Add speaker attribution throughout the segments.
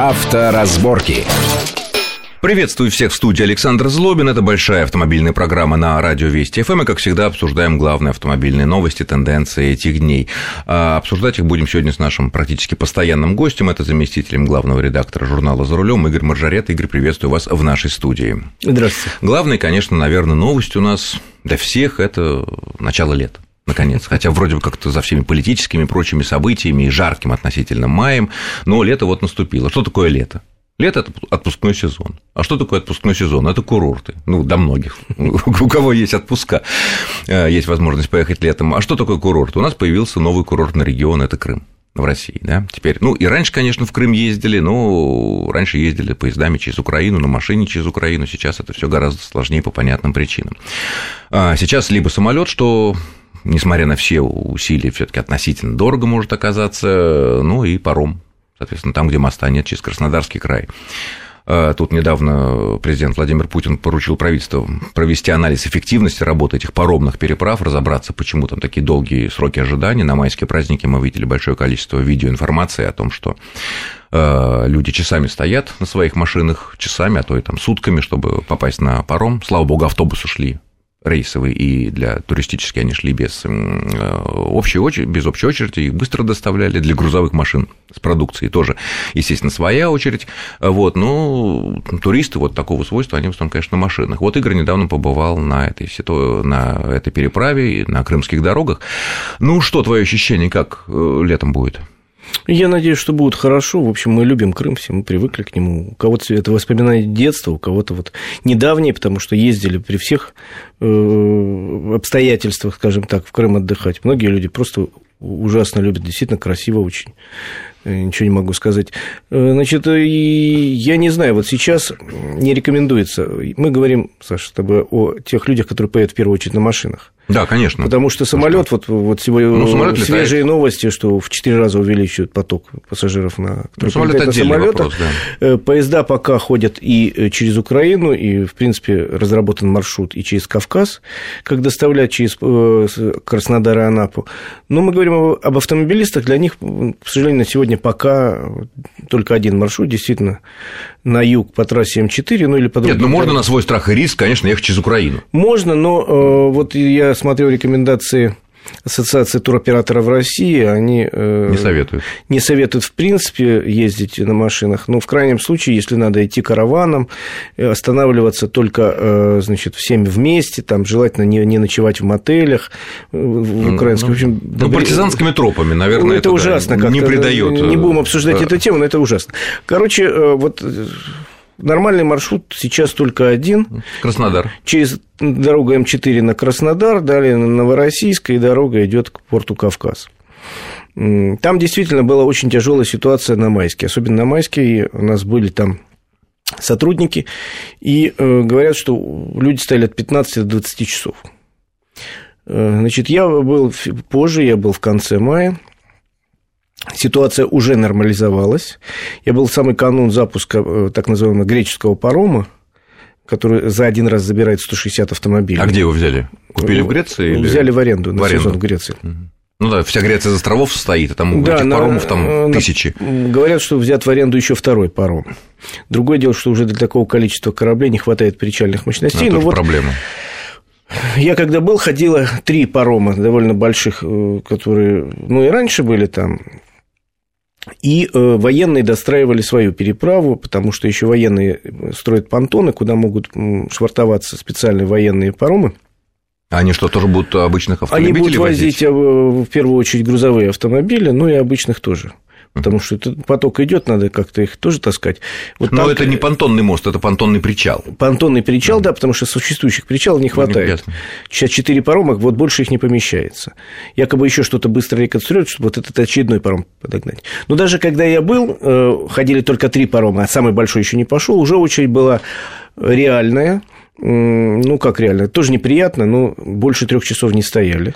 Speaker 1: Авторазборки.
Speaker 2: Приветствую всех в студии Александр Злобин. Это большая автомобильная программа на радио Вести ФМ. И, как всегда, обсуждаем главные автомобильные новости, тенденции этих дней. А обсуждать их будем сегодня с нашим практически постоянным гостем. Это заместителем главного редактора журнала «За рулем» Игорь Маржарет. Игорь, приветствую вас в нашей студии.
Speaker 3: Здравствуйте.
Speaker 2: Главная, конечно, наверное, новость у нас для всех – это начало лета наконец. Хотя вроде бы как-то за всеми политическими и прочими событиями и жарким относительно маем, но лето вот наступило. Что такое лето? Лето – это отпускной сезон. А что такое отпускной сезон? Это курорты. Ну, до многих. У кого есть отпуска, э, есть возможность поехать летом. А что такое курорт? У нас появился новый курортный регион – это Крым в России, да, теперь, ну, и раньше, конечно, в Крым ездили, но раньше ездили поездами через Украину, на машине через Украину, сейчас это все гораздо сложнее по понятным причинам. А сейчас либо самолет, что несмотря на все усилия, все-таки относительно дорого может оказаться, ну и паром соответственно, там, где моста нет, через Краснодарский край. А, тут недавно президент Владимир Путин поручил правительству провести анализ эффективности работы этих паромных переправ, разобраться, почему там такие долгие сроки ожидания. На майские праздники мы видели большое количество видеоинформации о том, что а, люди часами стоят на своих машинах, часами, а то и там сутками, чтобы попасть на паром. Слава богу, автобусы шли рейсовые и для туристические они шли без э, общей очереди, без общей очереди, их быстро доставляли, для грузовых машин с продукцией тоже, естественно, своя очередь, вот, но туристы вот такого свойства, они в основном, конечно, на машинах. Вот Игорь недавно побывал на этой, на этой переправе, на крымских дорогах. Ну, что твое ощущение, как э, летом будет?
Speaker 3: Я надеюсь, что будет хорошо. В общем, мы любим Крым, все мы привыкли к нему. У кого-то это воспоминания детства, у кого-то вот недавние, потому что ездили при всех э, обстоятельствах, скажем так, в Крым отдыхать. Многие люди просто ужасно любят, действительно красиво очень. Э, ничего не могу сказать. Э, значит, я не знаю, вот сейчас не рекомендуется. Мы говорим, Саша, с тобой о тех людях, которые поедут в первую очередь на машинах.
Speaker 2: Да, конечно.
Speaker 3: Потому что самолет, вот, вот сегодня ну, самолет свежие летает. новости, что в четыре раза увеличивают поток пассажиров на,
Speaker 2: ну, самолет на самолетах. Вопрос,
Speaker 3: да. Э, поезда пока ходят и э, через Украину, и, в принципе, разработан маршрут и через Кавказ, как доставлять через э, Краснодар и Анапу. Но мы говорим об автомобилистах, для них, к сожалению, на сегодня пока только один маршрут, действительно, на юг по трассе М4, ну или по
Speaker 2: другим. Нет, ну можно на свой страх и риск, конечно, ехать через Украину.
Speaker 3: Можно, но э, вот я смотрел рекомендации Ассоциации туроператоров России, они
Speaker 2: э, не советуют.
Speaker 3: Не советуют, в принципе, ездить на машинах. Но в крайнем случае, если надо идти караваном, э, останавливаться только, э, значит, всеми вместе, там желательно не, не ночевать в мотелях, в украинском.
Speaker 2: Ну, в общем, ну, добре... партизанскими тропами, наверное,
Speaker 3: ну, это, это ужасно. Да,
Speaker 2: не придает.
Speaker 3: Не будем обсуждать эту тему, но это ужасно. Короче, вот Нормальный маршрут сейчас только один.
Speaker 2: Краснодар.
Speaker 3: Через дорогу М4 на Краснодар, далее на Новороссийск, и дорога идет к порту Кавказ. Там действительно была очень тяжелая ситуация на Майске. Особенно на Майске у нас были там сотрудники, и э, говорят, что люди стояли от 15 до 20 часов. Э, значит, я был позже, я был в конце мая, Ситуация уже нормализовалась. Я был в самый канун запуска э, так называемого греческого парома, который за один раз забирает 160 автомобилей.
Speaker 2: А где его взяли? Купили в Греции? Или...
Speaker 3: Взяли в аренду на
Speaker 2: в аренду.
Speaker 3: сезон в Греции.
Speaker 2: Ну да, вся Греция из островов состоит, а там да, этих на, паромов там на, тысячи.
Speaker 3: Говорят, что взят в аренду еще второй паром. Другое дело, что уже для такого количества кораблей не хватает причальных мощностей.
Speaker 2: А, ну, вот проблема.
Speaker 3: Я когда был, ходило три парома довольно больших, э, которые, ну, и раньше были там, и э, военные достраивали свою переправу, потому что еще военные строят понтоны, куда могут швартоваться специальные военные паромы.
Speaker 2: Они что, тоже будут обычных
Speaker 3: автомобилей Они будут возить, возить э, в первую очередь грузовые автомобили, ну и обычных тоже потому что этот поток идет, надо как-то их тоже таскать.
Speaker 2: Вот Но так... это не понтонный мост, это понтонный причал.
Speaker 3: Понтонный причал, да, потому что существующих причалов не хватает. Ну, Сейчас четыре парома, вот больше их не помещается. Якобы еще что-то быстро реконструируют, чтобы вот этот очередной паром подогнать. Но даже когда я был, э, ходили только три парома, а самый большой еще не пошел, уже очередь была реальная. Ну, как реально, тоже неприятно, но больше трех часов не стояли.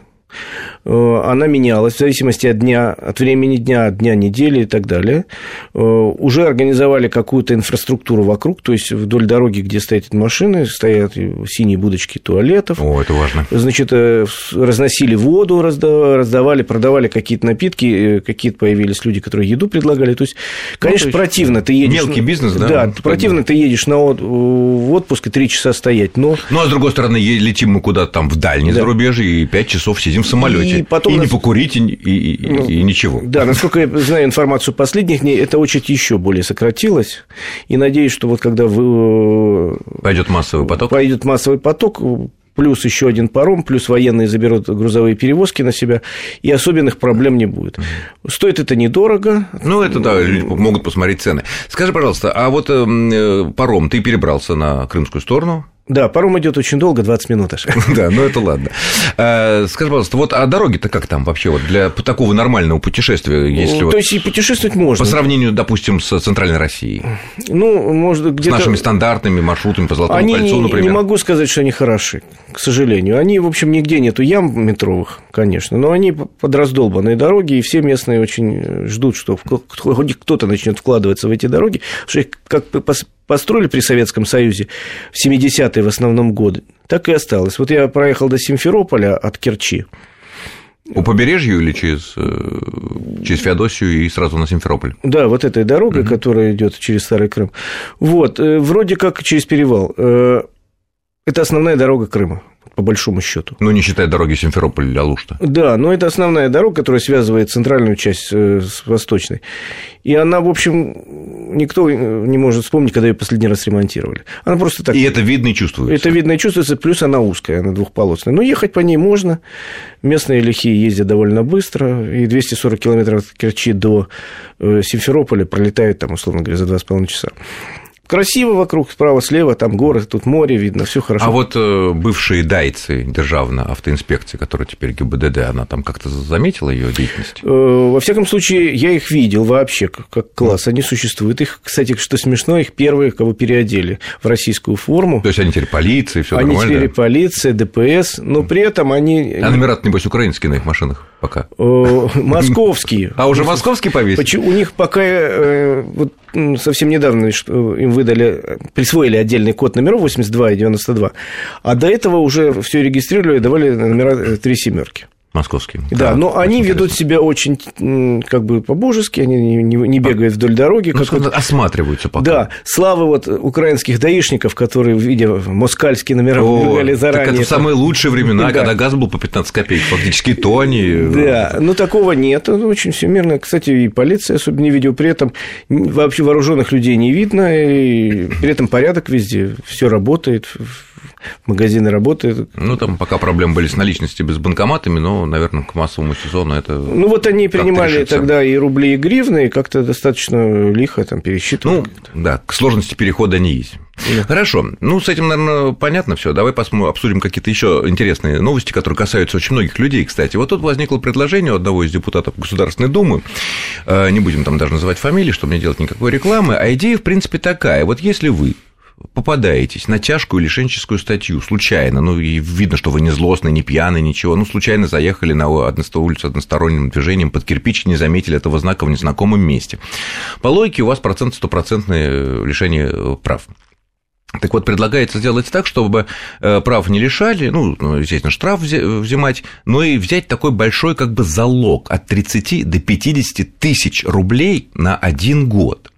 Speaker 3: Э, она менялась в зависимости от дня, от времени дня, от дня недели и так далее. Э, уже организовали какую-то инфраструктуру вокруг, то есть вдоль дороги, где стоят машины, стоят синие будочки туалетов.
Speaker 2: О, это важно.
Speaker 3: Значит, э, разносили воду, раздавали, продавали какие-то напитки, какие-то появились люди, которые еду предлагали. То есть, конечно, ну, то есть противно ты едешь...
Speaker 2: Мелкий бизнес, да?
Speaker 3: Да, противно ты едешь на в отпуск и три часа стоять, но...
Speaker 2: Ну, а с другой стороны, летим мы куда-то там в дальнее да. зарубежье и пять часов сидим в самолете. И,
Speaker 3: потом
Speaker 2: и нас... не покурить, и, и, ну, и ничего.
Speaker 3: Да, насколько я знаю информацию последних дней, эта очередь еще более сократилась. И надеюсь, что вот когда вы...
Speaker 2: Пойдет массовый поток.
Speaker 3: Пойдет массовый поток, плюс еще один паром, плюс военные заберут грузовые перевозки на себя, и особенных проблем не будет. Стоит это недорого.
Speaker 2: Ну, это да, люди могут посмотреть цены. Скажи, пожалуйста, а вот эм, э, паром, ты перебрался на крымскую сторону,
Speaker 3: да, паром идет очень долго, 20 минут аж.
Speaker 2: Да, ну это ладно. Э, скажи, пожалуйста, вот а дороги-то как там вообще вот для такого нормального путешествия, если
Speaker 3: То
Speaker 2: вот
Speaker 3: есть и путешествовать можно.
Speaker 2: По сравнению, допустим, с центральной Россией.
Speaker 3: Ну, может, где-то...
Speaker 2: С нашими стандартными маршрутами по Золотому
Speaker 3: они
Speaker 2: кольцу, например.
Speaker 3: не могу сказать, что они хороши, к сожалению. Они, в общем, нигде нету ям метровых, конечно, но они подраздолбанные дороги, и все местные очень ждут, что хоть кто-то начнет вкладываться в эти дороги, что их как построили при Советском Союзе в 70-е в основном годы, так и осталось. Вот я проехал до Симферополя от Керчи.
Speaker 2: У побережья или через, э, через Феодосию и сразу на Симферополь?
Speaker 3: Да, вот этой дорогой, угу. которая идет через Старый Крым. Вот, э, вроде как через перевал. Э, это основная дорога Крыма по большому счету.
Speaker 2: Ну, не считая дороги Симферополь-Алушта.
Speaker 3: Да, но это основная дорога, которая связывает центральную часть э, с восточной. И она, в общем, никто не может вспомнить, когда ее последний раз ремонтировали. Она просто так...
Speaker 2: И это видно и чувствуется.
Speaker 3: Это видно и чувствуется, плюс она узкая, она двухполосная. Но ехать по ней можно. Местные лихие ездят довольно быстро. И 240 километров от Керчи до э, Симферополя пролетают, там, условно говоря, за 2,5 часа. Красиво вокруг, справа-слева, там горы, тут море видно, все хорошо.
Speaker 2: А вот э, бывшие дайцы державная автоинспекция, которая теперь ГИБДД, она там как-то заметила ее деятельность? Э,
Speaker 3: во всяком случае, я их видел вообще как, как класс, они существуют. Их, кстати, что смешно, их первые кого переодели в российскую форму.
Speaker 2: То есть они теперь полиция, все
Speaker 3: нормально?
Speaker 2: Они
Speaker 3: теперь полиция, ДПС, но при этом они...
Speaker 2: А номера небось, украинские на их машинах пока?
Speaker 3: Э, московские.
Speaker 2: А уже московские повесили?
Speaker 3: У них пока вот совсем недавно им выдали, присвоили отдельный код номеров 82 и 92, а до этого уже все регистрировали и давали номера три семерки.
Speaker 2: Московские.
Speaker 3: Да, да но они интересно. ведут себя очень как бы по-божески, они не, не, не бегают вдоль дороги.
Speaker 2: Ну, как вот, осматриваются пока.
Speaker 3: Да, слава вот украинских даишников, которые, видя москальские номера, выбегали заранее.
Speaker 2: Так это самые лучшие времена, да. когда газ был по 15 копеек, фактически то они...
Speaker 3: Да, но такого нет, очень все мирно. Кстати, и полиция особо не видела, при этом вообще вооруженных людей не видно, и при этом порядок везде, все работает, магазины работают.
Speaker 2: Ну, там пока проблемы были с наличностью без банкоматами, но, наверное, к массовому сезону это...
Speaker 3: Ну, вот они принимали тогда и рубли, и гривны, и как-то достаточно лихо там пересчитывали.
Speaker 2: Ну, да, к сложности перехода они есть. Да. Хорошо. Ну, с этим, наверное, понятно все. Давай посмотрим, обсудим какие-то еще интересные новости, которые касаются очень многих людей, кстати. Вот тут возникло предложение у одного из депутатов Государственной Думы, э, не будем там даже называть фамилии, чтобы не делать никакой рекламы, а идея, в принципе, такая. Вот если вы попадаетесь на тяжкую лишенческую статью случайно, ну, и видно, что вы не злостный, не пьяный, ничего, ну, случайно заехали на улицу односторонним движением под кирпич, не заметили этого знака в незнакомом месте. По логике у вас процент стопроцентное лишение э, прав. Так вот, предлагается сделать так, чтобы э, прав не лишали, ну, ну естественно, штраф взимать, но и взять такой большой как бы залог от 30 до 50 тысяч рублей на один год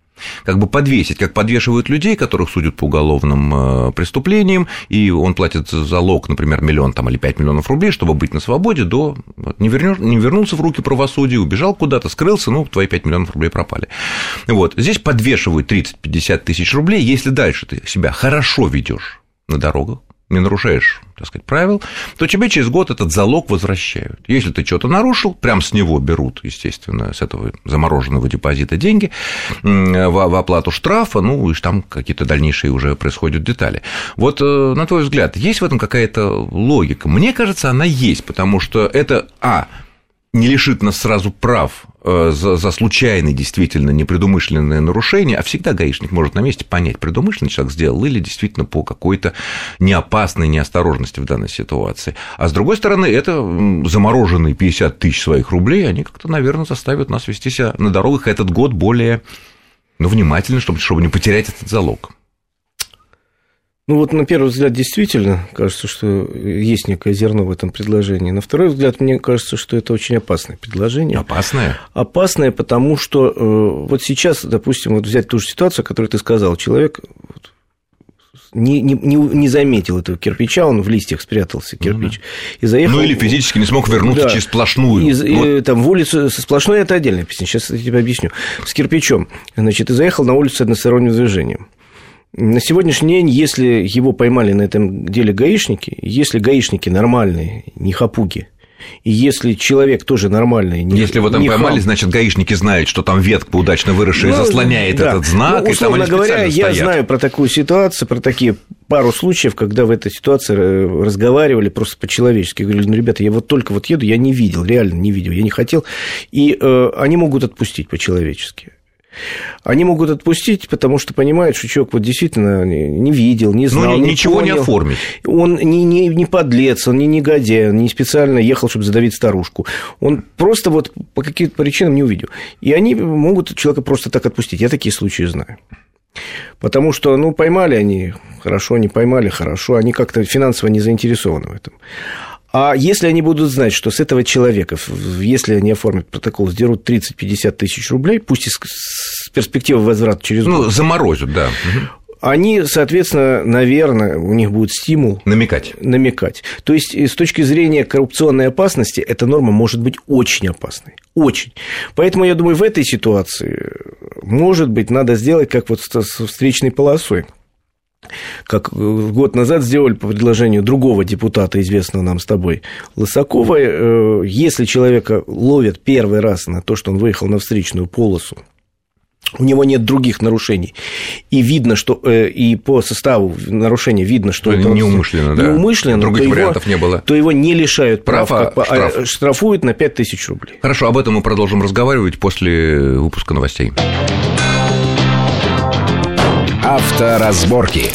Speaker 2: как бы подвесить, как подвешивают людей, которых судят по уголовным э, преступлениям, и он платит залог, например, миллион там, или 5 миллионов рублей, чтобы быть на свободе, до не, вернешь, не вернулся в руки правосудия, убежал куда-то, скрылся, ну, твои 5 миллионов рублей пропали. Вот. Здесь подвешивают 30-50 тысяч рублей, если дальше ты себя хорошо ведешь на дорогах, не нарушаешь, так сказать, правил, то тебе через год этот залог возвращают. Если ты что-то нарушил, прям с него берут, естественно, с этого замороженного депозита деньги в оплату штрафа, ну, и там какие-то дальнейшие уже происходят детали. Вот, э, на твой взгляд, есть в этом какая-то логика? Мне кажется, она есть, потому что это, а, не лишит нас сразу прав э, за, за случайное, действительно, непредумышленное нарушение, а всегда гаишник может на месте понять, предумышленный человек сделал или действительно по какой-то неопасной неосторожности в данной ситуации. А с другой стороны, это замороженные 50 тысяч своих рублей, они как-то, наверное, заставят нас вести себя на дорогах этот год более ну, внимательно, чтобы, чтобы не потерять этот залог.
Speaker 3: Ну вот на первый взгляд действительно кажется, что есть некое зерно в этом предложении. На второй взгляд мне кажется, что это очень опасное предложение.
Speaker 2: Опасное?
Speaker 3: Опасное, потому что э, вот сейчас, допустим, вот взять ту же ситуацию, о которой ты сказал, человек не, не, не заметил этого кирпича, он в листьях спрятался, кирпич,
Speaker 2: ну, и заехал... Ну, или физически не смог вернуться да, через сплошную.
Speaker 3: Из, вот. и, там, в улицу со сплошной – это отдельная песня, сейчас я тебе объясню. С кирпичом, значит, и заехал на улицу односторонним движением. На сегодняшний день, если его поймали на этом деле гаишники, если гаишники нормальные, не хапуги, и если человек тоже нормальный...
Speaker 2: Не, если его там не поймали, хам... значит, гаишники знают, что там ветка удачно выросшая ну, заслоняет да. этот знак.
Speaker 3: Ну, условно и там говоря, я стоят. знаю про такую ситуацию, про такие пару случаев, когда в этой ситуации э, разговаривали просто по-человечески. Говорили, ну, ребята, я вот только вот еду, я не видел, реально не видел, я не хотел. И э, они могут отпустить по-человечески. Они могут отпустить, потому что понимают, что человек вот действительно не видел, не знал,
Speaker 2: ну, ничего не, не оформить.
Speaker 3: Он не, не, не подлец, он не негодяй, он не специально ехал, чтобы задавить старушку. Он просто вот по каким-то причинам не увидел. И они могут человека просто так отпустить. Я такие случаи знаю. Потому что, ну, поймали они, хорошо, не поймали, хорошо, они как-то финансово не заинтересованы в этом. А если они будут знать, что с этого человека, если они оформят протокол, сдерут 30-50 тысяч рублей, пусть и с перспективой возврата через
Speaker 2: ну, год. Ну, заморозят, да.
Speaker 3: Они, соответственно, наверное, у них будет стимул...
Speaker 2: Намекать.
Speaker 3: Намекать. То есть, с точки зрения коррупционной опасности, эта норма может быть очень опасной. Очень. Поэтому, я думаю, в этой ситуации, может быть, надо сделать как вот с встречной полосой как год назад сделали по предложению другого депутата, известного нам с тобой, Лысакова, э, если человека ловят первый раз на то, что он выехал на встречную полосу, у него нет других нарушений, и видно, что э, и по составу нарушения видно, что
Speaker 2: это неумышленно, да.
Speaker 3: неумышленно,
Speaker 2: других вариантов его, не было,
Speaker 3: то его не лишают прав, прав а штраф. а штрафуют на 5000 рублей.
Speaker 2: Хорошо, об этом мы продолжим разговаривать после выпуска новостей.
Speaker 1: Авторазборки.